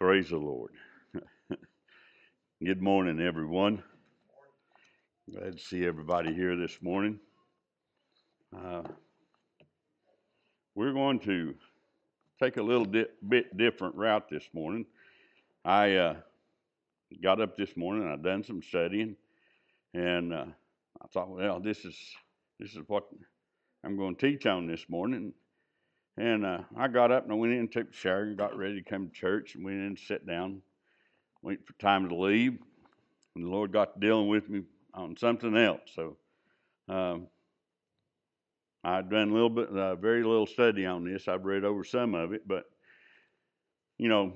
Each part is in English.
Praise the Lord. Good morning, everyone. Glad to see everybody here this morning. Uh, we're going to take a little di- bit different route this morning. I uh, got up this morning. I done some studying, and uh, I thought, well, this is this is what I'm going to teach on this morning. And uh, I got up and I went in and took a shower and got ready to come to church and went in and sat down, wait for time to leave. And the Lord got dealing with me on something else. So um, I'd done a little bit, uh, very little study on this. I've read over some of it, but you know,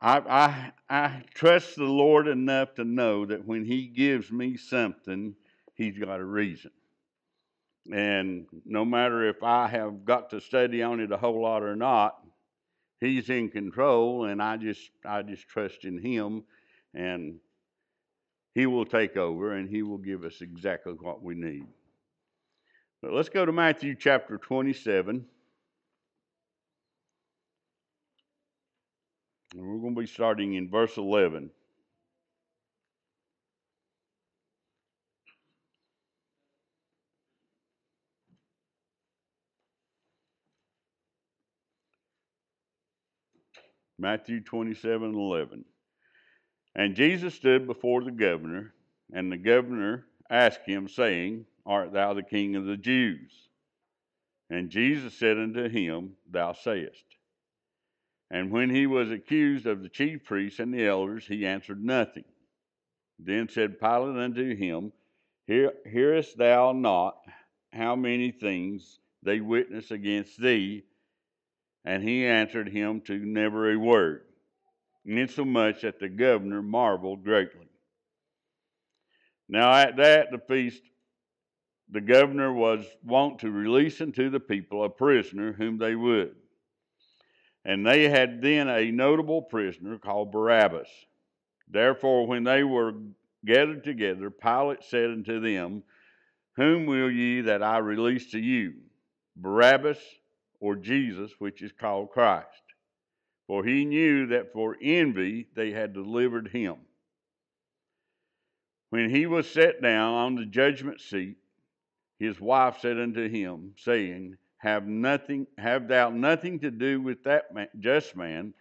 I, I I trust the Lord enough to know that when He gives me something, He's got a reason. And no matter if I have got to study on it a whole lot or not, he's in control and I just I just trust in him and he will take over and he will give us exactly what we need. But let's go to Matthew chapter 27. And we're going to be starting in verse 11. Matthew 27 11. And Jesus stood before the governor, and the governor asked him, saying, Art thou the king of the Jews? And Jesus said unto him, Thou sayest. And when he was accused of the chief priests and the elders, he answered nothing. Then said Pilate unto him, Hearest thou not how many things they witness against thee? And he answered him to never a word, insomuch that the governor marveled greatly. Now at that the feast, the governor was wont to release unto the people a prisoner whom they would. And they had then a notable prisoner called Barabbas. Therefore, when they were gathered together, Pilate said unto them, Whom will ye that I release to you, Barabbas or Jesus, which is called Christ. For he knew that for envy they had delivered him. When he was set down on the judgment seat, his wife said unto him, saying, Have nothing, have thou nothing to do with that man, just man,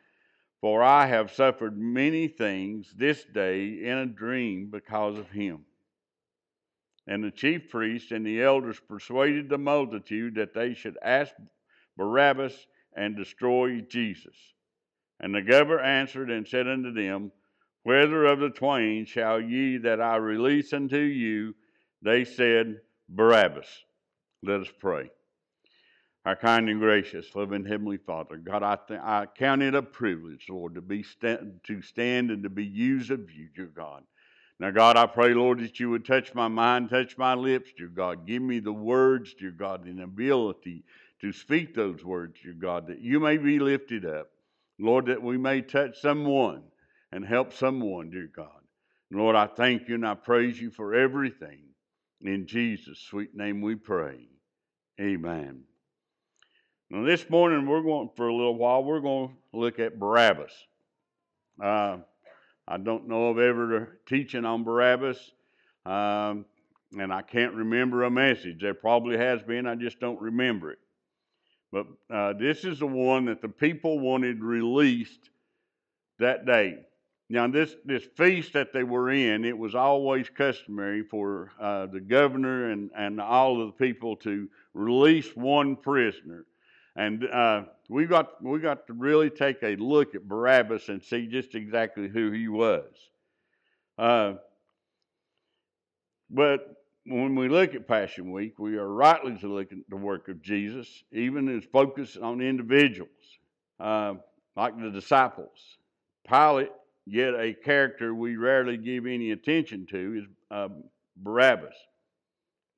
for I have suffered many things this day in a dream because of him. And the chief priests and the elders persuaded the multitude that they should ask Barabbas and destroy Jesus. And the governor answered and said unto them, Whether of the twain shall ye that I release unto you? They said, Barabbas. Let us pray. Our kind and gracious, loving Heavenly Father, God, I, th- I count it a privilege, Lord, to be st- to stand and to be used of you, dear God. Now, God, I pray, Lord, that you would touch my mind, touch my lips, dear God. Give me the words, dear God, and ability to speak those words, dear God, that you may be lifted up. Lord, that we may touch someone and help someone, dear God. Lord, I thank you and I praise you for everything. In Jesus' sweet name we pray. Amen. Now, this morning, we're going, for a little while, we're going to look at Barabbas. Uh, I don't know of ever teaching on Barabbas, um, and I can't remember a message. There probably has been, I just don't remember it. But uh, this is the one that the people wanted released that day. Now, this, this feast that they were in, it was always customary for uh, the governor and, and all of the people to release one prisoner. And uh, we got we got to really take a look at Barabbas and see just exactly who he was. Uh, but when we look at Passion Week, we are rightly to look at the work of Jesus, even as focused on individuals, uh, like the disciples. Pilate, yet a character we rarely give any attention to, is uh, Barabbas,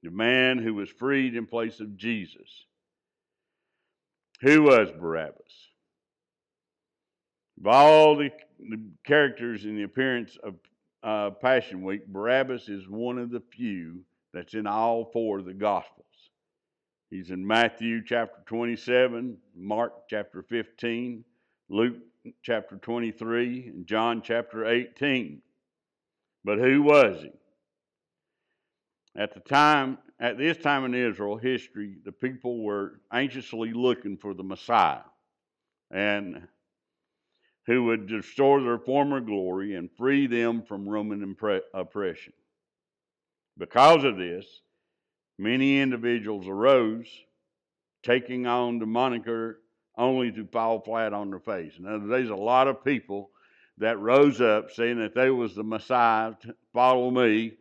the man who was freed in place of Jesus. Who was Barabbas? Of all the, the characters in the appearance of uh, Passion Week, Barabbas is one of the few that's in all four of the Gospels. He's in Matthew chapter 27, Mark chapter 15, Luke chapter 23 and John chapter 18. But who was he? At the time, at this time in Israel history, the people were anxiously looking for the Messiah and who would restore their former glory and free them from Roman oppression. Because of this, many individuals arose, taking on the moniker only to fall flat on their face. Now, there's a lot of people that rose up saying that they was the Messiah, follow me,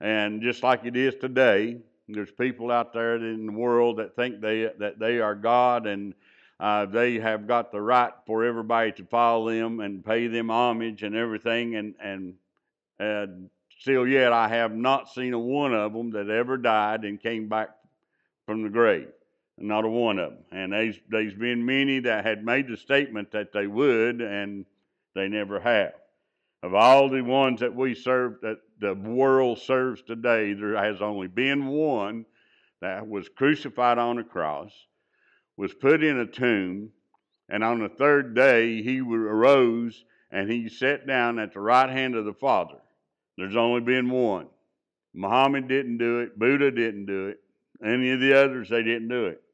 and just like it is today, there's people out there in the world that think they that they are God and uh, they have got the right for everybody to follow them and pay them homage and everything. And and and still yet, I have not seen a one of them that ever died and came back from the grave. Not a one of them. And there's, there's been many that had made the statement that they would, and they never have. Of all the ones that we serve, that the world serves today, there has only been one that was crucified on a cross, was put in a tomb, and on the third day he arose and he sat down at the right hand of the Father. There's only been one. Muhammad didn't do it, Buddha didn't do it, any of the others, they didn't do it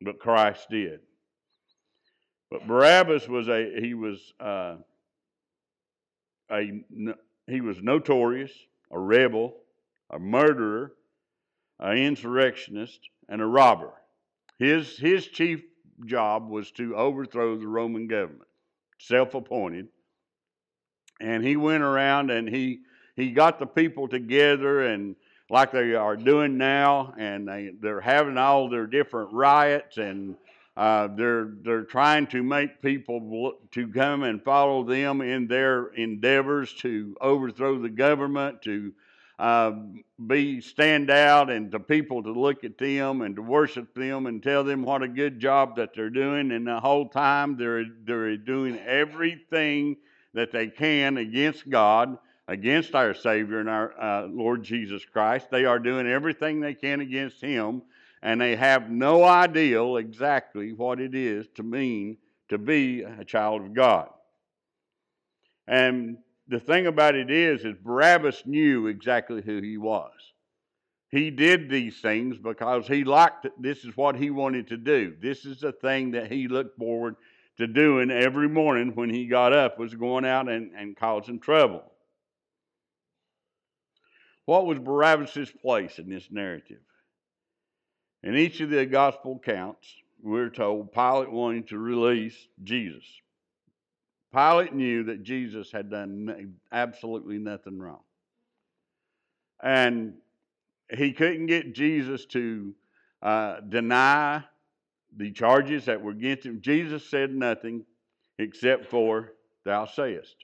but Christ did. But Barabbas was a he was uh, a he was notorious, a rebel, a murderer, an insurrectionist, and a robber. His his chief job was to overthrow the Roman government, self-appointed. And he went around and he he got the people together and like they are doing now, and they, they're having all their different riots, and uh, they're they're trying to make people to come and follow them in their endeavors to overthrow the government, to uh, be stand out, and to people to look at them and to worship them and tell them what a good job that they're doing. And the whole time they're they're doing everything that they can against God against our Savior and our uh, Lord Jesus Christ. They are doing everything they can against Him, and they have no idea exactly what it is to mean to be a child of God. And the thing about it is, is Barabbas knew exactly who he was. He did these things because he liked it. This is what he wanted to do. This is the thing that he looked forward to doing every morning when he got up was going out and, and causing trouble. What was Barabbas' place in this narrative? In each of the gospel accounts, we're told Pilate wanted to release Jesus. Pilate knew that Jesus had done absolutely nothing wrong. And he couldn't get Jesus to uh, deny the charges that were against him. Jesus said nothing except for, Thou sayest.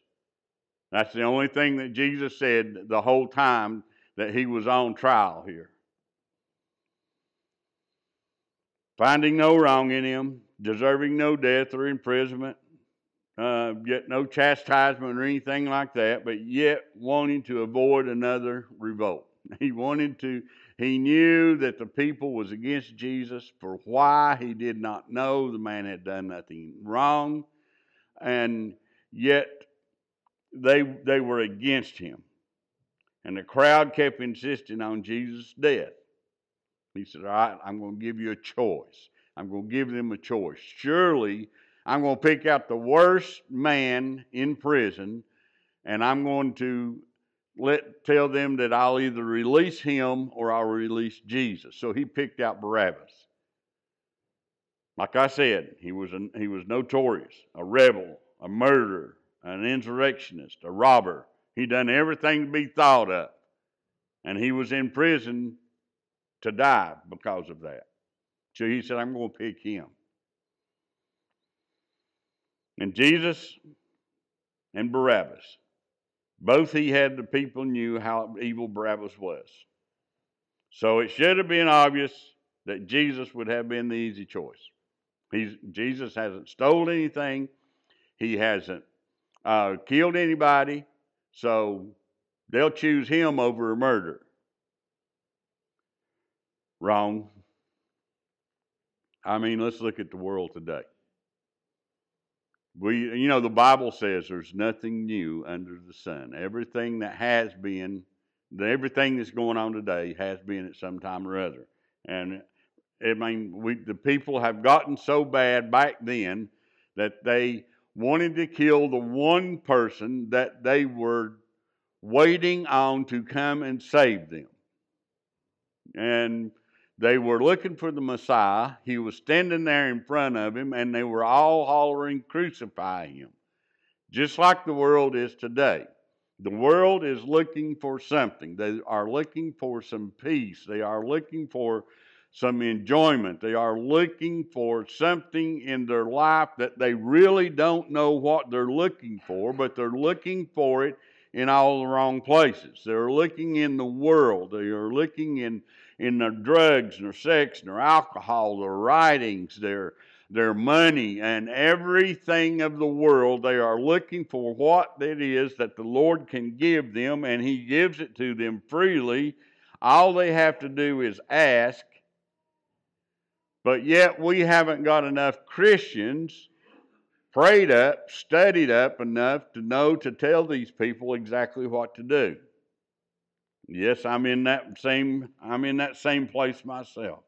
That's the only thing that Jesus said the whole time that he was on trial here. Finding no wrong in him, deserving no death or imprisonment, uh, yet no chastisement or anything like that, but yet wanting to avoid another revolt. He wanted to, he knew that the people was against Jesus for why he did not know. The man had done nothing wrong, and yet they, they were against him. And the crowd kept insisting on Jesus' death. He said, All right, I'm going to give you a choice. I'm going to give them a choice. Surely I'm going to pick out the worst man in prison and I'm going to let tell them that I'll either release him or I'll release Jesus. So he picked out Barabbas. Like I said, he was a, he was notorious, a rebel, a murderer, an insurrectionist, a robber, he done everything to be thought of. And he was in prison to die because of that. So he said, I'm going to pick him. And Jesus and Barabbas, both he had the people knew how evil Barabbas was. So it should have been obvious that Jesus would have been the easy choice. He's, Jesus hasn't stolen anything, he hasn't uh, killed anybody, so they'll choose him over a murder. Wrong. I mean, let's look at the world today. We, you know, the Bible says there's nothing new under the sun. Everything that has been, everything that's going on today has been at some time or other. And I mean, we, the people have gotten so bad back then that they wanted to kill the one person that they were waiting on to come and save them. And they were looking for the Messiah. He was standing there in front of him, and they were all hollering, Crucify him. Just like the world is today. The world is looking for something. They are looking for some peace. They are looking for some enjoyment. They are looking for something in their life that they really don't know what they're looking for, but they're looking for it in all the wrong places. They're looking in the world. They are looking in in their drugs their sex their alcohol, their writings, their their money and everything of the world. They are looking for what it is that the Lord can give them, and He gives it to them freely. All they have to do is ask. But yet, we haven't got enough Christians prayed up, studied up enough to know to tell these people exactly what to do. Yes, I'm in that same I'm in that same place myself.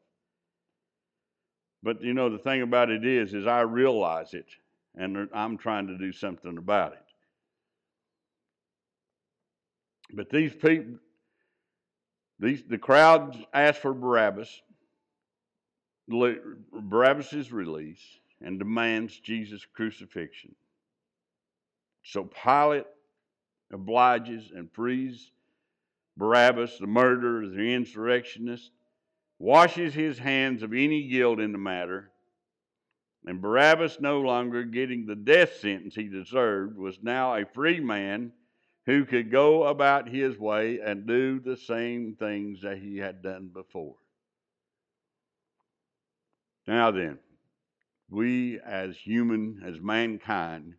But you know the thing about it is is I realize it and I'm trying to do something about it. But these people these the crowd asked for Barabbas. Barabbas is released and demands Jesus' crucifixion. So Pilate obliges and frees Barabbas, the murderer, the insurrectionist, washes his hands of any guilt in the matter, and Barabbas, no longer getting the death sentence he deserved, was now a free man who could go about his way and do the same things that he had done before. Now then, we as human, as mankind,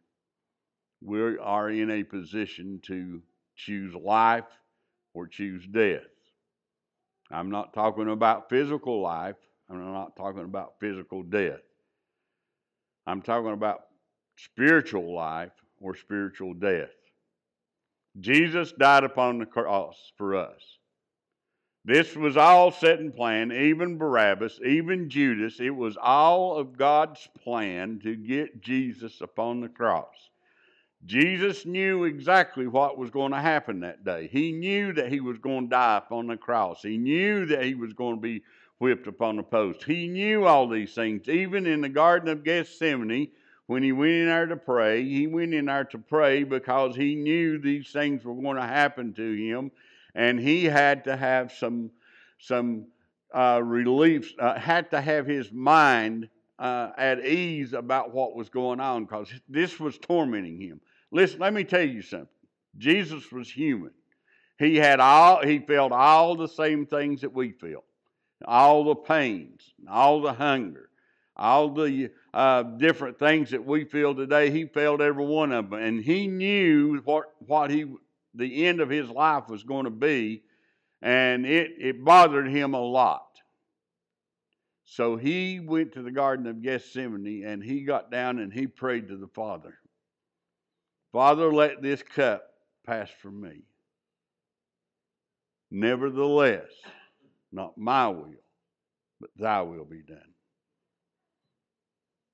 we are in a position to choose life or choose death. I'm not talking about physical life, I'm not talking about physical death. I'm talking about spiritual life or spiritual death. Jesus died upon the cross for us. This was all set in plan, even Barabbas, even Judas. It was all of God's plan to get Jesus upon the cross. Jesus knew exactly what was going to happen that day. He knew that he was going to die upon the cross. He knew that he was going to be whipped upon the post. He knew all these things. Even in the Garden of Gethsemane, when he went in there to pray, he went in there to pray because he knew these things were going to happen to him, and he had to have some some uh, relief. Uh, had to have his mind uh, at ease about what was going on because this was tormenting him. Listen, let me tell you something. Jesus was human. He had all he felt all the same things that we feel. All the pains, all the hunger, all the uh, different things that we feel today, he felt every one of them. And he knew what, what he the end of his life was going to be, and it, it bothered him a lot. So he went to the Garden of Gethsemane and he got down and he prayed to the Father. Father, let this cup pass from me. Nevertheless, not my will, but thy will be done.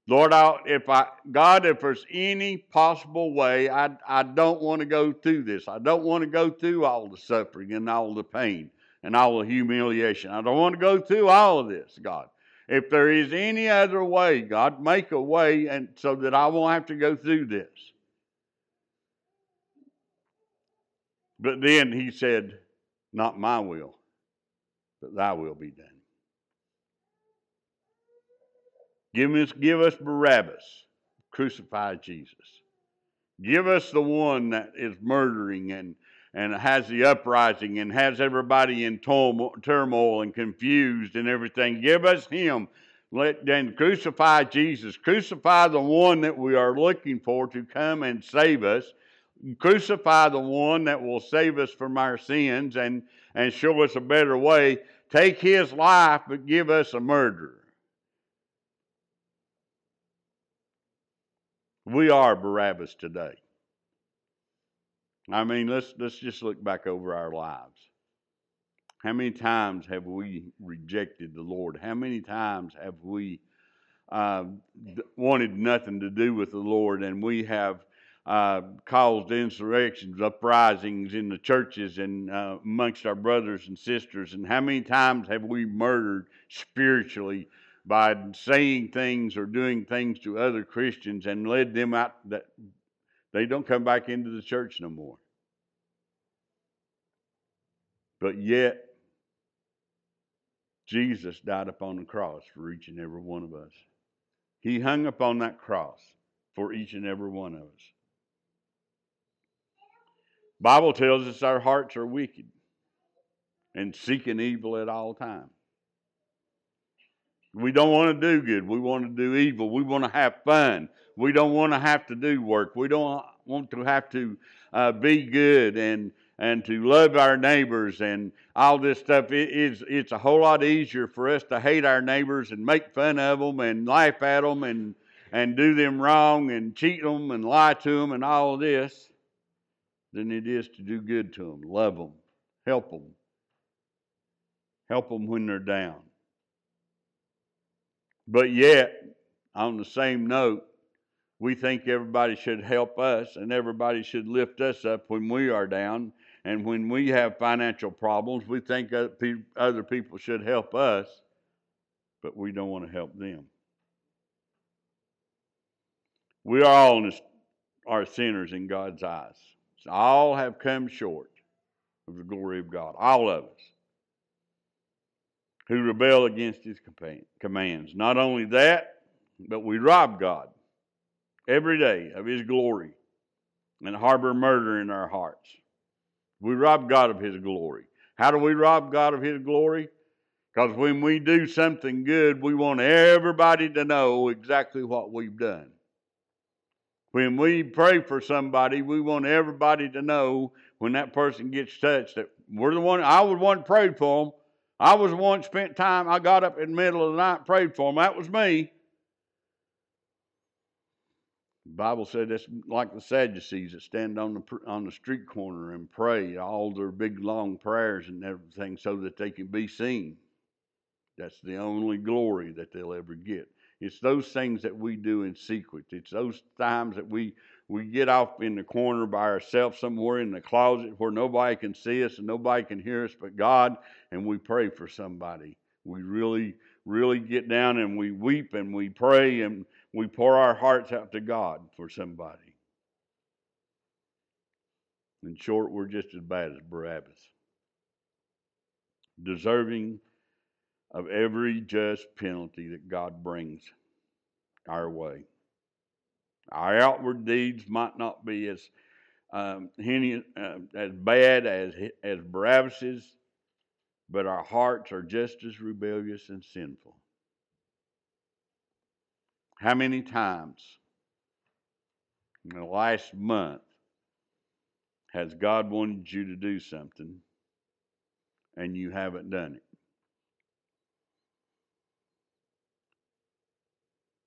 Lord, I, if I, God, if there's any possible way, I, I don't want to go through this. I don't want to go through all the suffering and all the pain and all the humiliation. I don't want to go through all of this, God. If there is any other way, God, make a way and so that I won't have to go through this. But then he said, Not my will, but thy will be done. Give us, give us Barabbas, crucify Jesus. Give us the one that is murdering and, and has the uprising and has everybody in turmoil and confused and everything. Give us him. Let then crucify Jesus. Crucify the one that we are looking for to come and save us crucify the one that will save us from our sins and, and show us a better way. Take his life, but give us a murderer. We are Barabbas today. I mean, let's let's just look back over our lives. How many times have we rejected the Lord? How many times have we uh, wanted nothing to do with the Lord, and we have uh, caused insurrections, uprisings in the churches and uh, amongst our brothers and sisters? And how many times have we murdered spiritually by saying things or doing things to other Christians and led them out that they don't come back into the church no more? But yet, Jesus died upon the cross for each and every one of us. He hung upon that cross for each and every one of us. Bible tells us our hearts are wicked and seeking evil at all times. We don't want to do good. We want to do evil. We want to have fun. We don't want to have to do work. We don't want to have to uh, be good and and to love our neighbors and all this stuff. It is it's a whole lot easier for us to hate our neighbors and make fun of them and laugh at them and and do them wrong and cheat them and lie to them and all this than it is to do good to them, love them, help them, help them when they're down. But yet, on the same note, we think everybody should help us and everybody should lift us up when we are down and when we have financial problems, we think other people should help us, but we don't want to help them. We are all are sinners in God's eyes. All have come short of the glory of God. All of us who rebel against his commands. Not only that, but we rob God every day of his glory and harbor murder in our hearts. We rob God of His glory. How do we rob God of His glory? Because when we do something good, we want everybody to know exactly what we've done. When we pray for somebody, we want everybody to know when that person gets touched that we're the one, I was one prayed for them. I was the one spent time, I got up in the middle of the night prayed for them. That was me. The Bible said that's like the Sadducees that stand on the on the street corner and pray all their big long prayers and everything so that they can be seen. That's the only glory that they'll ever get. It's those things that we do in secret. It's those times that we we get off in the corner by ourselves somewhere in the closet where nobody can see us and nobody can hear us but God, and we pray for somebody. We really, really get down and we weep and we pray and we pour our hearts out to God for somebody. In short, we're just as bad as Barabbas, deserving of every just penalty that God brings our way. Our outward deeds might not be as um, uh, as bad as as Barabbas's, but our hearts are just as rebellious and sinful. How many times in the last month has God wanted you to do something and you haven't done it?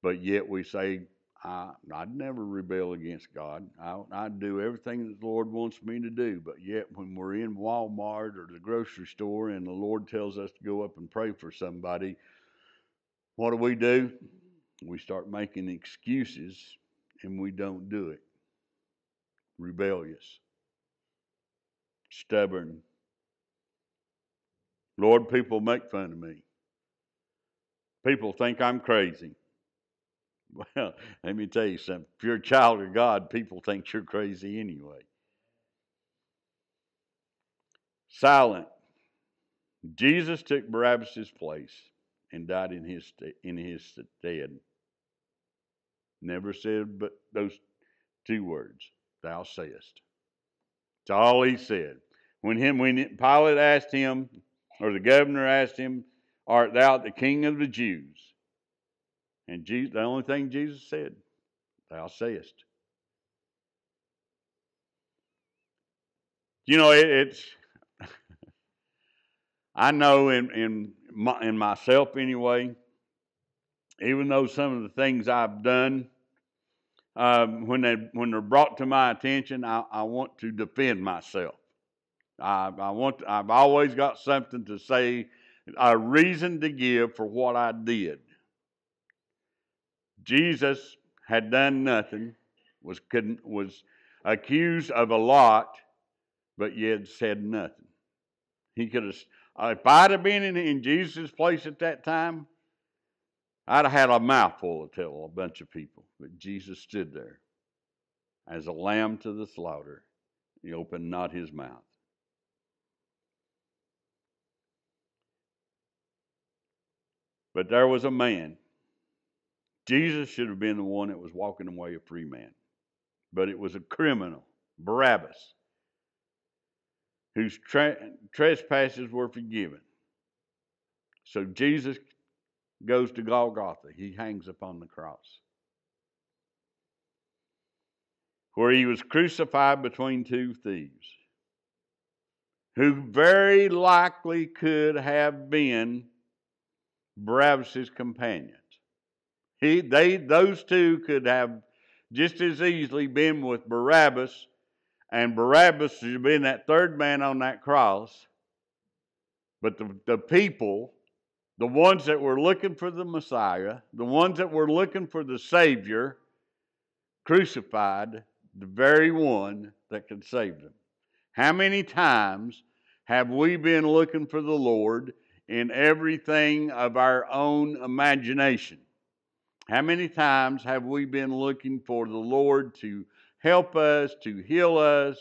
But yet we say, I, would never rebel against God. I, I'd do everything that the Lord wants me to do. But yet, when we're in Walmart or the grocery store and the Lord tells us to go up and pray for somebody, what do we do? we start making excuses and we don't do it. Rebellious, stubborn. Lord, people make fun of me. People think I'm crazy. Well, let me tell you something. If you're a child of God, people think you're crazy anyway. Silent. Jesus took Barabbas' place and died in his in his stead. Never said but those two words, thou sayest. It's all he said. When him when Pilate asked him, or the governor asked him, Art thou the king of the Jews? And Jesus, the only thing Jesus said, Thou sayest. You know, it, it's I know in in my, in myself anyway even though some of the things I've done um, when they when they're brought to my attention, I, I want to defend myself. I, I want. To, I've always got something to say, a reason to give for what I did. Jesus had done nothing, was was accused of a lot, but yet said nothing. He could have. If I'd have been in, in Jesus' place at that time, I'd have had a mouthful to tell a bunch of people. But Jesus stood there as a lamb to the slaughter. He opened not his mouth. But there was a man. Jesus should have been the one that was walking away a free man. But it was a criminal, Barabbas, whose tra- trespasses were forgiven. So Jesus goes to Golgotha. He hangs upon the cross. Where he was crucified between two thieves, who very likely could have been Barabbas' companions. He, they, those two could have just as easily been with Barabbas, and Barabbas should have been that third man on that cross. But the, the people the ones that were looking for the Messiah, the ones that were looking for the Savior, crucified the very one that could save them. How many times have we been looking for the Lord in everything of our own imagination? How many times have we been looking for the Lord to help us, to heal us,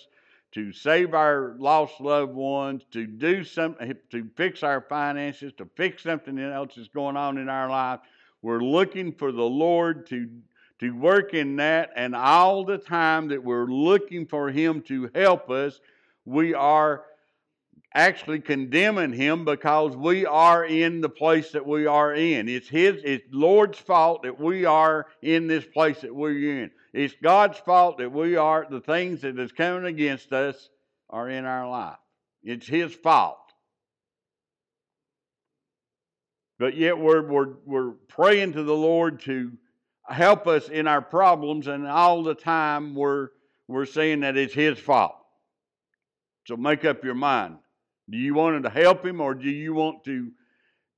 to save our lost loved ones, to do something, eh, to fix our finances, to fix something else that's going on in our life. We're looking for the Lord to, to work in that, and all the time that we're looking for Him to help us, we are actually condemning him because we are in the place that we are in. It's his it's Lord's fault that we are in this place that we're in. It's God's fault that we are the things that is coming against us are in our life. It's his fault. But yet we're, we're, we're praying to the Lord to help us in our problems, and all the time we're, we're saying that it's His fault. So make up your mind. Do you want to help him or do you want to,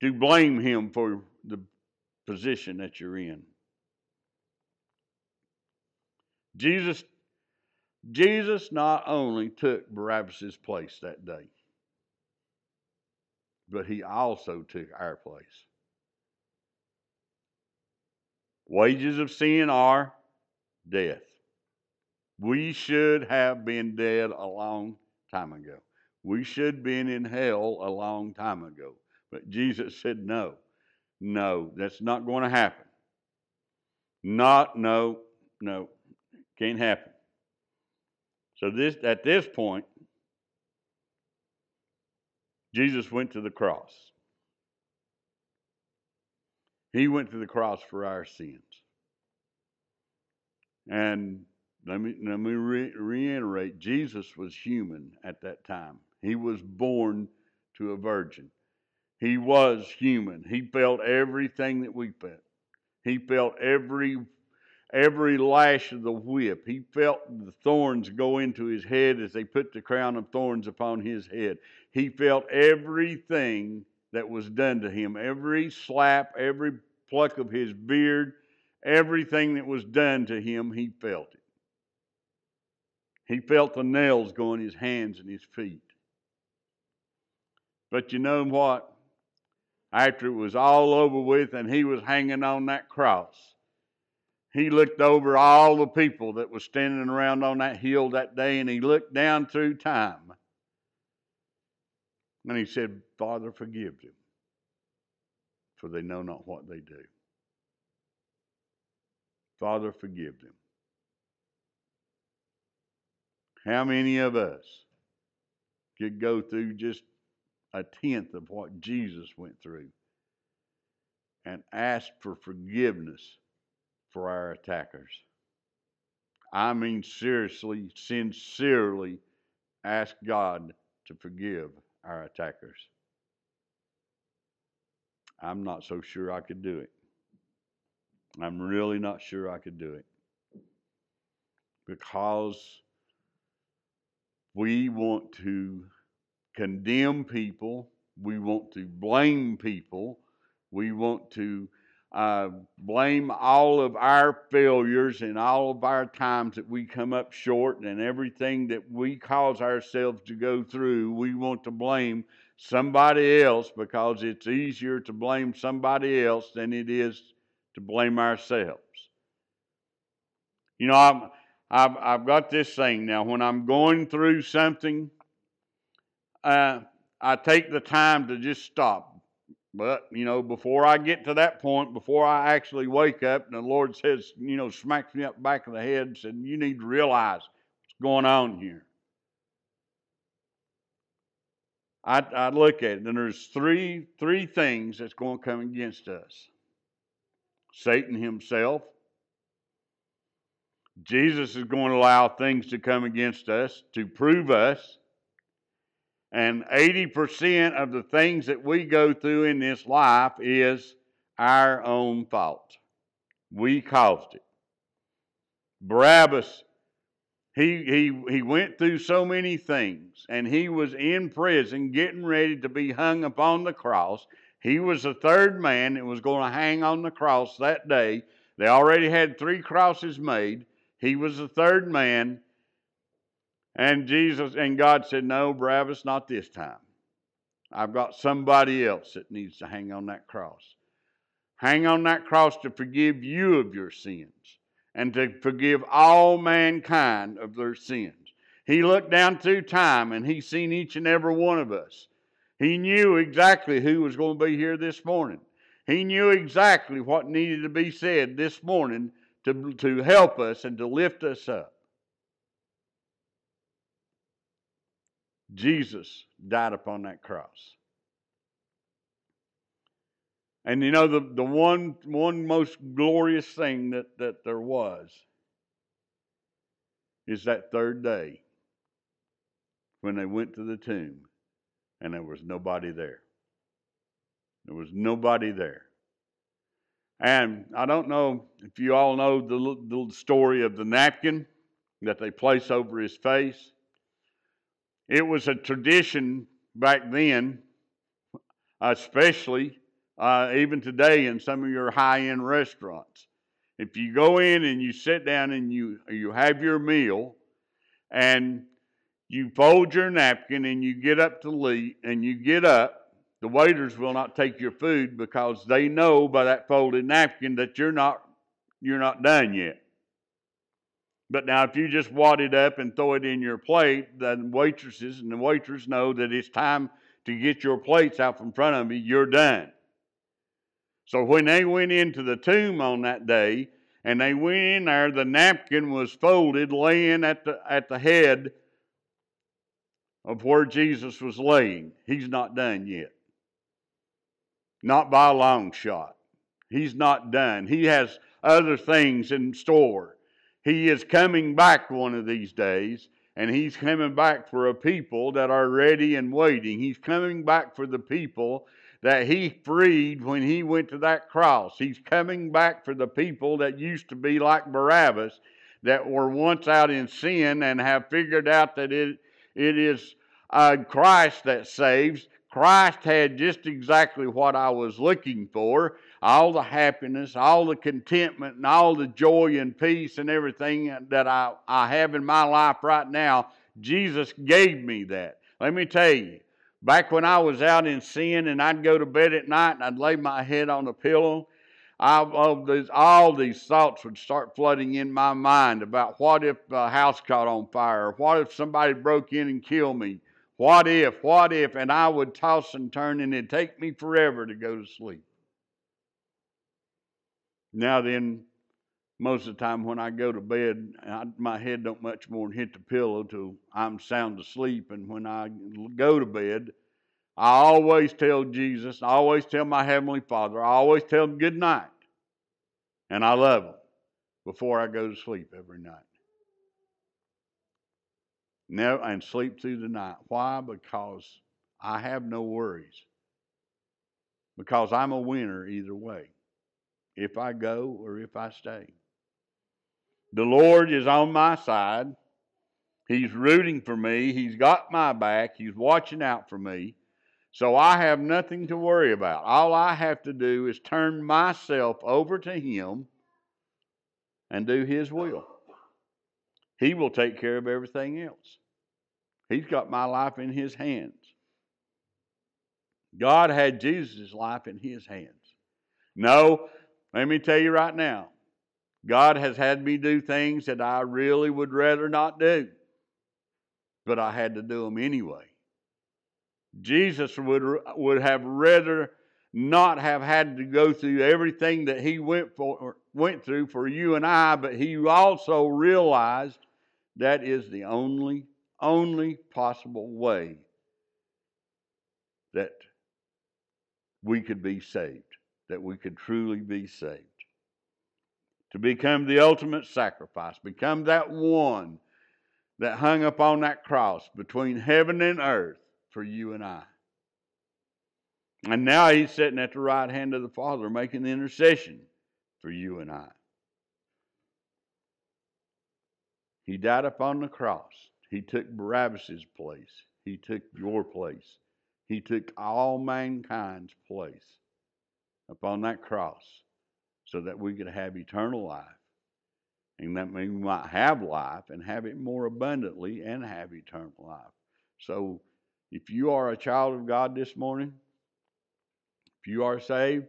to blame him for the position that you're in? Jesus, Jesus not only took Barabbas' place that day, but he also took our place. Wages of sin are death. We should have been dead a long time ago. We should have been in hell a long time ago. But Jesus said, no, no, that's not going to happen. Not, no, no, can't happen. So this at this point, Jesus went to the cross. He went to the cross for our sins. And let me, let me re- reiterate Jesus was human at that time. He was born to a virgin. He was human. He felt everything that we felt. He felt every every lash of the whip. He felt the thorns go into his head as they put the crown of thorns upon his head. He felt everything that was done to him, every slap, every pluck of his beard, everything that was done to him, he felt it. He felt the nails go in his hands and his feet. But you know what? After it was all over with and he was hanging on that cross, he looked over all the people that was standing around on that hill that day and he looked down through time. And he said, Father, forgive them, for they know not what they do. Father, forgive them. How many of us could go through just a tenth of what Jesus went through and ask for forgiveness for our attackers. I mean, seriously, sincerely ask God to forgive our attackers. I'm not so sure I could do it. I'm really not sure I could do it. because we want to condemn people, we want to blame people, we want to uh, blame all of our failures and all of our times that we come up short and everything that we cause ourselves to go through. We want to blame somebody else because it's easier to blame somebody else than it is to blame ourselves. You know, I'm, I've, I've got this thing now. When I'm going through something, uh, I take the time to just stop. But, you know, before I get to that point, before I actually wake up, and the Lord says, you know, smacks me up the back of the head and said, You need to realize what's going on here. I, I look at it, and there's three, three things that's going to come against us Satan himself. Jesus is going to allow things to come against us to prove us. And 80% of the things that we go through in this life is our own fault. We caused it. Barabbas, he, he, he went through so many things, and he was in prison getting ready to be hung upon the cross. He was the third man that was going to hang on the cross that day. They already had three crosses made. He was the third man. And Jesus and God said, No, Barabbas, not this time. I've got somebody else that needs to hang on that cross. Hang on that cross to forgive you of your sins and to forgive all mankind of their sins. He looked down through time and he seen each and every one of us. He knew exactly who was going to be here this morning. He knew exactly what needed to be said this morning to, to help us and to lift us up. Jesus died upon that cross. And you know, the, the one, one most glorious thing that, that there was is that third day when they went to the tomb and there was nobody there. There was nobody there. And I don't know if you all know the, the story of the napkin that they place over his face. It was a tradition back then, especially uh, even today in some of your high end restaurants. If you go in and you sit down and you, you have your meal and you fold your napkin and you get up to leave and you get up the waiters will not take your food because they know by that folded napkin that you're not you're not done yet. But now, if you just wad it up and throw it in your plate, the waitresses and the waiters know that it's time to get your plates out from front of you. You're done. So when they went into the tomb on that day, and they went in there, the napkin was folded, laying at the at the head of where Jesus was laying. He's not done yet. Not by a long shot. He's not done. He has other things in store. He is coming back one of these days, and He's coming back for a people that are ready and waiting. He's coming back for the people that He freed when He went to that cross. He's coming back for the people that used to be like Barabbas, that were once out in sin and have figured out that it, it is uh, Christ that saves Christ had just exactly what I was looking for all the happiness, all the contentment, and all the joy and peace and everything that I, I have in my life right now. Jesus gave me that. Let me tell you, back when I was out in sin and I'd go to bed at night and I'd lay my head on a pillow, I, all, these, all these thoughts would start flooding in my mind about what if a house caught on fire, what if somebody broke in and killed me, what if, what if, and I would toss and turn and it'd take me forever to go to sleep. Now then, most of the time when I go to bed, I, my head don't much more than hit the pillow till I'm sound asleep. And when I go to bed, I always tell Jesus, I always tell my Heavenly Father, I always tell him good night. And I love him before I go to sleep every night. No, and sleep through the night. Why? Because I have no worries. Because I'm a winner either way. If I go or if I stay. The Lord is on my side. He's rooting for me. He's got my back. He's watching out for me. So I have nothing to worry about. All I have to do is turn myself over to Him and do His will. He will take care of everything else. He's got my life in His hands. God had Jesus' life in His hands. No, let me tell you right now, God has had me do things that I really would rather not do, but I had to do them anyway. Jesus would, would have rather not have had to go through everything that he went for went through for you and I, but he also realized that is the only only possible way that we could be saved, that we could truly be saved. To become the ultimate sacrifice, become that one that hung upon that cross between heaven and earth for you and I. And now he's sitting at the right hand of the Father making the intercession for you and I. He died upon the cross. He took Barabbas' place. He took your place. He took all mankind's place upon that cross so that we could have eternal life. And that we might have life and have it more abundantly and have eternal life. So if you are a child of God this morning, if you are saved,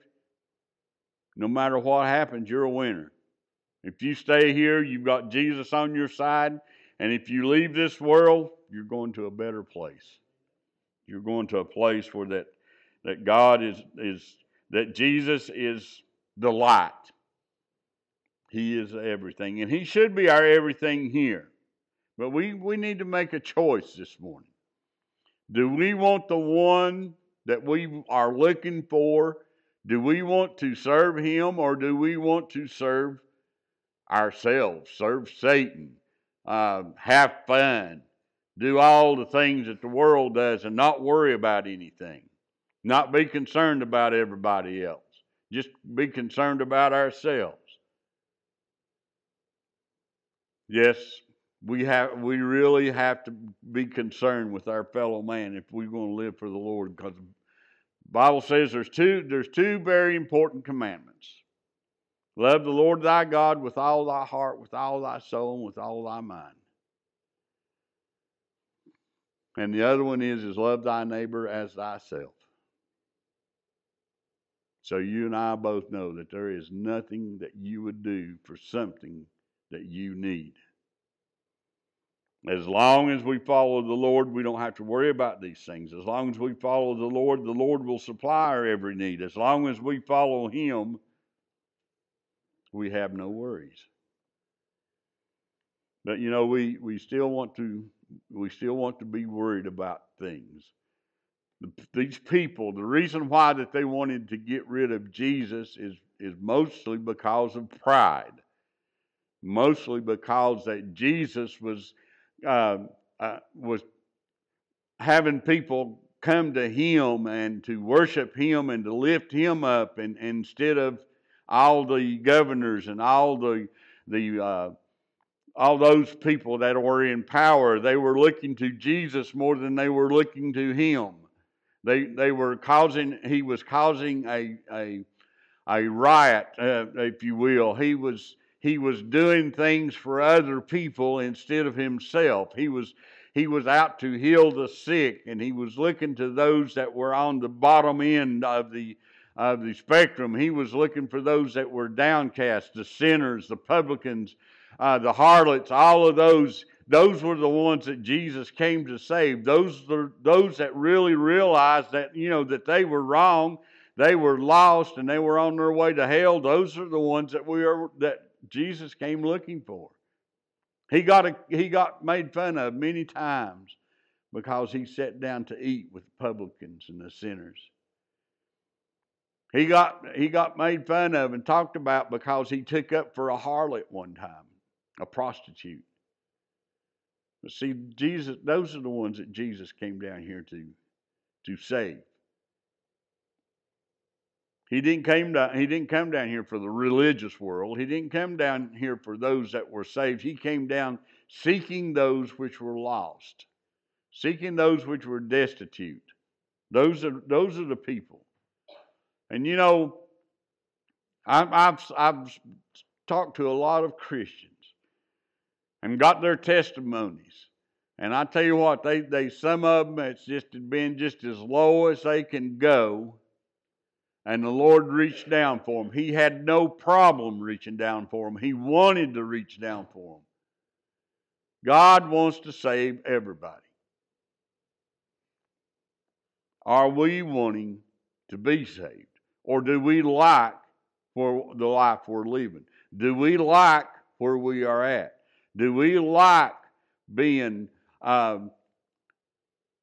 no matter what happens, you're a winner. If you stay here, you've got Jesus on your side. And if you leave this world, you're going to a better place. You're going to a place where that, that God is, is, that Jesus is the light. He is everything. And He should be our everything here. But we, we need to make a choice this morning. Do we want the one that we are looking for? Do we want to serve him or do we want to serve ourselves, serve Satan, uh, have fun, do all the things that the world does and not worry about anything, not be concerned about everybody else, just be concerned about ourselves? Yes, we have we really have to be concerned with our fellow man if we're going to live for the Lord because the Bible says there's two there's two very important commandments. Love the Lord thy God with all thy heart, with all thy soul, and with all thy mind. And the other one is is love thy neighbor as thyself. So you and I both know that there is nothing that you would do for something that you need. As long as we follow the Lord, we don't have to worry about these things. As long as we follow the Lord, the Lord will supply our every need. As long as we follow Him, we have no worries. But you know, we, we still want to we still want to be worried about things. These people, the reason why that they wanted to get rid of Jesus is is mostly because of pride. Mostly because that Jesus was uh, uh, was having people come to him and to worship him and to lift him up and, and instead of all the governors and all the the uh, all those people that were in power they were looking to Jesus more than they were looking to him they they were causing he was causing a a a riot uh, if you will he was he was doing things for other people instead of himself. He was he was out to heal the sick and he was looking to those that were on the bottom end of the of the spectrum. He was looking for those that were downcast, the sinners, the publicans, uh, the harlots, all of those. Those were the ones that Jesus came to save. Those those that really realized that you know that they were wrong, they were lost, and they were on their way to hell. Those are the ones that we are that Jesus came looking for. He got, a, he got made fun of many times because he sat down to eat with publicans and the sinners. He got, he got made fun of and talked about because he took up for a harlot one time, a prostitute. But see, Jesus, those are the ones that Jesus came down here to, to save. He didn't come down, he didn't come down here for the religious world. He didn't come down here for those that were saved. He came down seeking those which were lost, seeking those which were destitute. Those are those are the people. And you know, I've, I've, I've talked to a lot of Christians and got their testimonies. And I tell you what, they, they some of them it's just been just as low as they can go. And the Lord reached down for them. He had no problem reaching down for them. He wanted to reach down for them. God wants to save everybody. Are we wanting to be saved? Or do we like for the life we're living? Do we like where we are at? Do we like being um,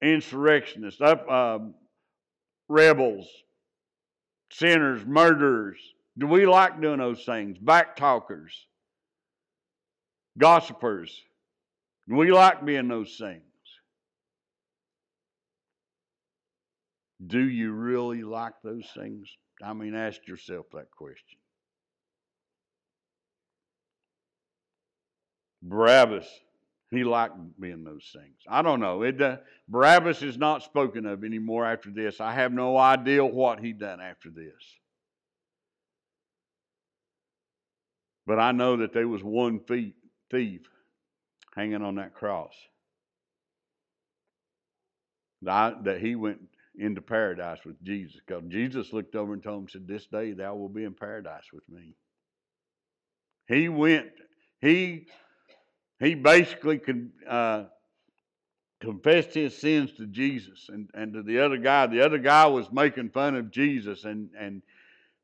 insurrectionists, up, um, rebels, sinners, murderers? Do we like doing those things? Backtalkers, gossipers. Do we like being those things? Do you really like those things? I mean, ask yourself that question. Barabbas, he liked being those things. I don't know. It, uh, Barabbas is not spoken of anymore after this. I have no idea what he done after this. But I know that there was one thief hanging on that cross. That, that he went into paradise with Jesus. Because Jesus looked over and told him, said, This day thou will be in paradise with me. He went, he he basically con, uh, confessed his sins to Jesus and, and to the other guy. The other guy was making fun of Jesus, and, and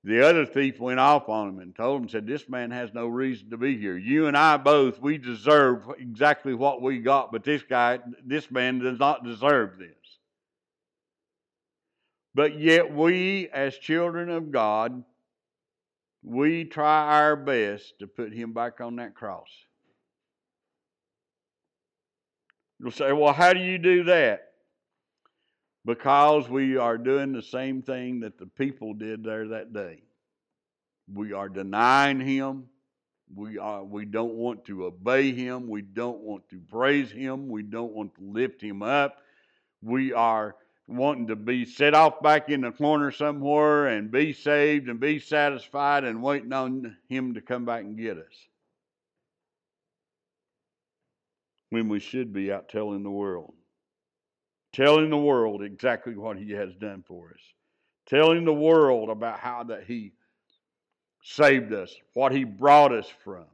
the other thief went off on him and told him, said, This man has no reason to be here. You and I both, we deserve exactly what we got, but this guy, this man does not deserve this. But yet, we, as children of God, we try our best to put him back on that cross. You'll say, well, how do you do that? Because we are doing the same thing that the people did there that day. We are denying him. We, are, we don't want to obey him. We don't want to praise him. We don't want to lift him up. We are wanting to be set off back in the corner somewhere and be saved and be satisfied and waiting on Him to come back and get us. When we should be out telling the world. Telling the world exactly what He has done for us. Telling the world about how that He saved us, what He brought us from.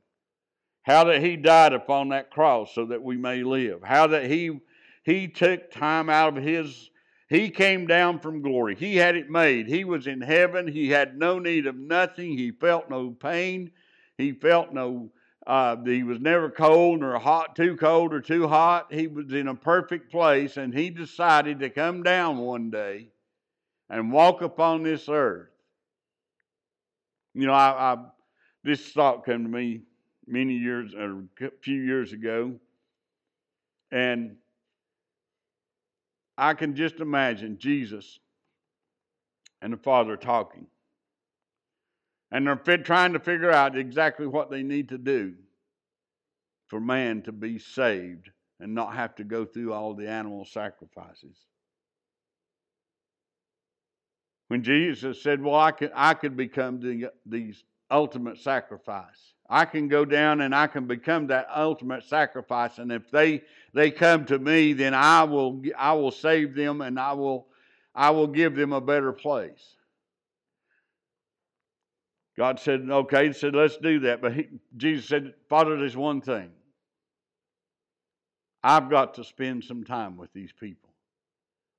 How that He died upon that cross so that we may live. How that He He took time out of His he came down from glory. He had it made. He was in heaven. He had no need of nothing. He felt no pain. He felt no, uh, he was never cold or hot, too cold or too hot. He was in a perfect place, and he decided to come down one day and walk upon this earth. You know, I, I this thought came to me many years, or a few years ago, and I can just imagine Jesus and the Father talking. And they're trying to figure out exactly what they need to do for man to be saved and not have to go through all the animal sacrifices. When Jesus said, Well, I could, I could become the, the ultimate sacrifice. I can go down and I can become that ultimate sacrifice. And if they they come to me, then I will I will save them and I will I will give them a better place. God said, okay, he said, let's do that. But he, Jesus said, Father, there's one thing. I've got to spend some time with these people.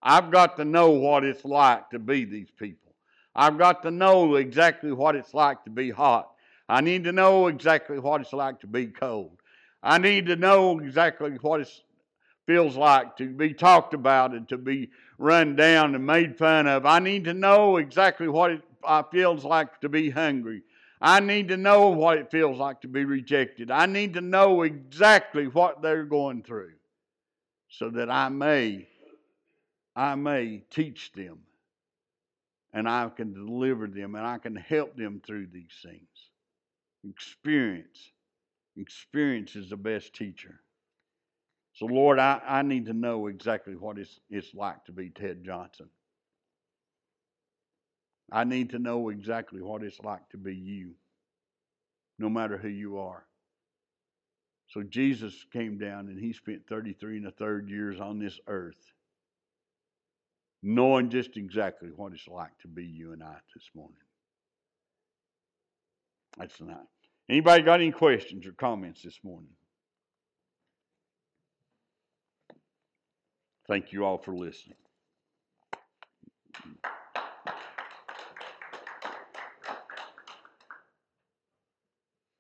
I've got to know what it's like to be these people. I've got to know exactly what it's like to be hot. I need to know exactly what it's like to be cold. I need to know exactly what it feels like to be talked about and to be run down and made fun of. I need to know exactly what it uh, feels like to be hungry. I need to know what it feels like to be rejected. I need to know exactly what they're going through so that I may I may teach them and I can deliver them and I can help them through these things. Experience. Experience is the best teacher. So, Lord, I, I need to know exactly what it's, it's like to be Ted Johnson. I need to know exactly what it's like to be you, no matter who you are. So Jesus came down and he spent 33 and a third years on this earth, knowing just exactly what it's like to be you and I this morning. That's not. Anybody got any questions or comments this morning? Thank you all for listening.